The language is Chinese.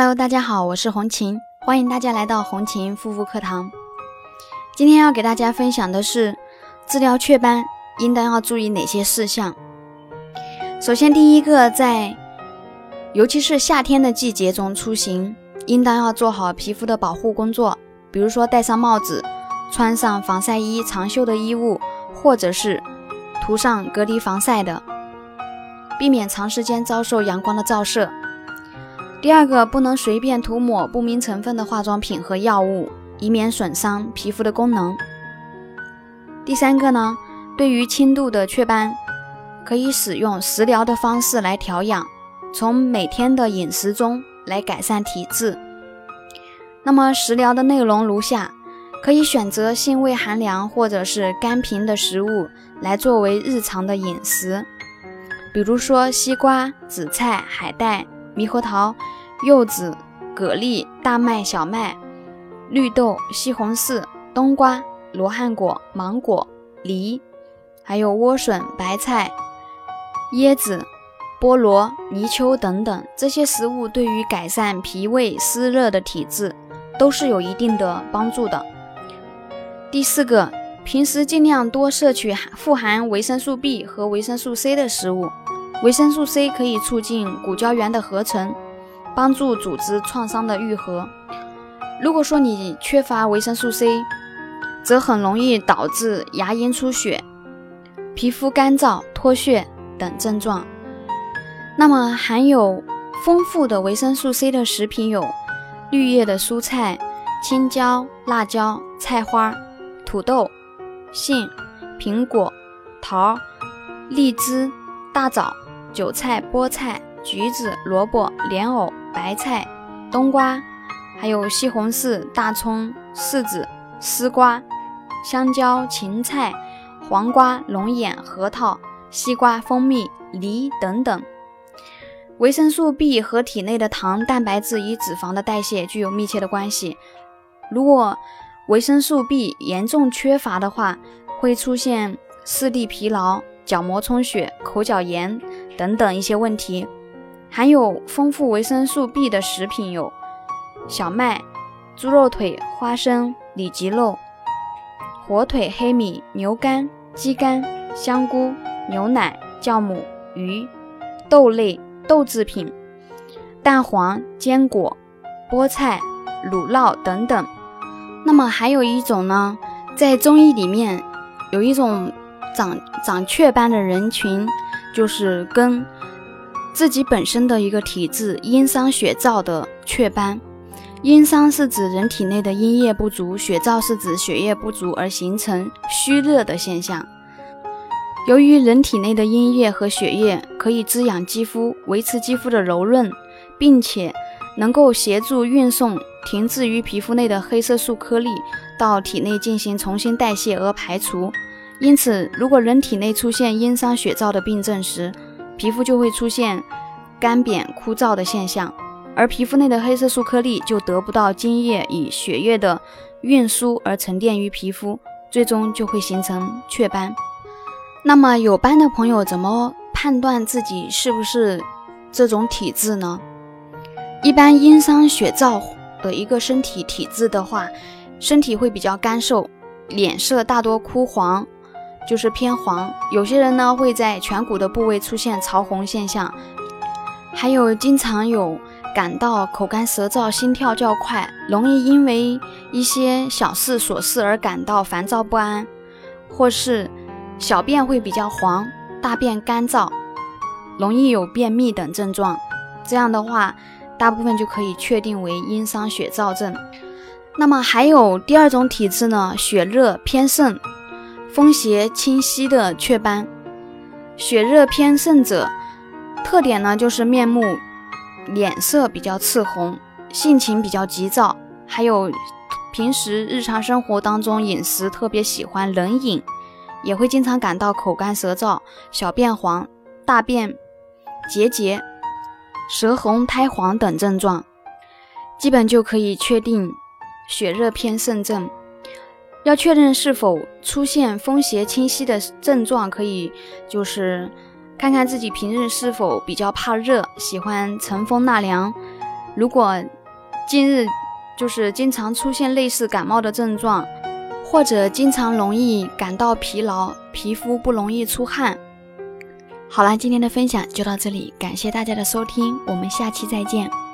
Hello，大家好，我是红琴，欢迎大家来到红琴护肤课堂。今天要给大家分享的是治疗雀斑应当要注意哪些事项。首先，第一个，在尤其是夏天的季节中出行，应当要做好皮肤的保护工作，比如说戴上帽子，穿上防晒衣、长袖的衣物，或者是涂上隔离防晒的，避免长时间遭受阳光的照射。第二个，不能随便涂抹不明成分的化妆品和药物，以免损伤皮肤的功能。第三个呢，对于轻度的雀斑，可以使用食疗的方式来调养，从每天的饮食中来改善体质。那么食疗的内容如下：可以选择性味寒凉或者是甘平的食物来作为日常的饮食，比如说西瓜、紫菜、海带。猕猴桃、柚子、蛤蜊、大麦、小麦、绿豆、西红柿、冬瓜、罗汉果、芒果、梨，还有莴笋、白菜、椰子、菠萝、泥鳅等等，这些食物对于改善脾胃湿热的体质都是有一定的帮助的。第四个，平时尽量多摄取富含维生素 B 和维生素 C 的食物。维生素 C 可以促进骨胶原的合成，帮助组织创伤的愈合。如果说你缺乏维生素 C，则很容易导致牙龈出血、皮肤干燥、脱屑等症状。那么含有丰富的维生素 C 的食品有绿叶的蔬菜、青椒、辣椒、菜花、土豆、杏、苹果、桃、荔枝、大枣。韭菜、菠菜、橘子、萝卜、莲藕、白菜、冬瓜，还有西红柿、大葱、柿子、丝瓜、香蕉、芹菜、黄瓜、龙眼、核桃、西瓜、蜂蜜、梨等等。维生素 B 和体内的糖、蛋白质与脂肪的代谢具有密切的关系。如果维生素 B 严重缺乏的话，会出现视力疲劳、角膜充血、口角炎。等等一些问题，含有丰富维生素 B 的食品有小麦、猪肉腿、花生、里脊肉、火腿、黑米、牛肝、鸡肝、香菇、牛奶、酵母、鱼、豆类、豆制品、蛋黄、坚果、菠菜、乳酪等等。那么还有一种呢，在中医里面有一种长长雀斑的人群。就是跟自己本身的一个体质阴伤血燥的雀斑。阴伤是指人体内的阴液不足，血燥是指血液不足而形成虚热的现象。由于人体内的阴液和血液可以滋养肌肤，维持肌肤的柔润，并且能够协助运送停滞于皮肤内的黑色素颗粒到体内进行重新代谢而排除。因此，如果人体内出现阴伤血燥的病症时，皮肤就会出现干瘪枯燥的现象，而皮肤内的黑色素颗粒就得不到津液与血液的运输而沉淀于皮肤，最终就会形成雀斑。那么，有斑的朋友怎么判断自己是不是这种体质呢？一般阴伤血燥的一个身体体质的话，身体会比较干瘦，脸色大多枯黄。就是偏黄，有些人呢会在颧骨的部位出现潮红现象，还有经常有感到口干舌燥、心跳较快，容易因为一些小事琐事而感到烦躁不安，或是小便会比较黄、大便干燥，容易有便秘等症状。这样的话，大部分就可以确定为阴伤血燥症。那么还有第二种体质呢，血热偏盛。风邪侵袭的雀斑，血热偏盛者，特点呢就是面目、脸色比较赤红，性情比较急躁，还有平时日常生活当中饮食特别喜欢冷饮，也会经常感到口干舌燥、小便黄、大便结节、舌红苔黄等症状，基本就可以确定血热偏盛症。要确认是否出现风邪侵袭的症状，可以就是看看自己平日是否比较怕热，喜欢乘风纳凉。如果近日就是经常出现类似感冒的症状，或者经常容易感到疲劳，皮肤不容易出汗。好了，今天的分享就到这里，感谢大家的收听，我们下期再见。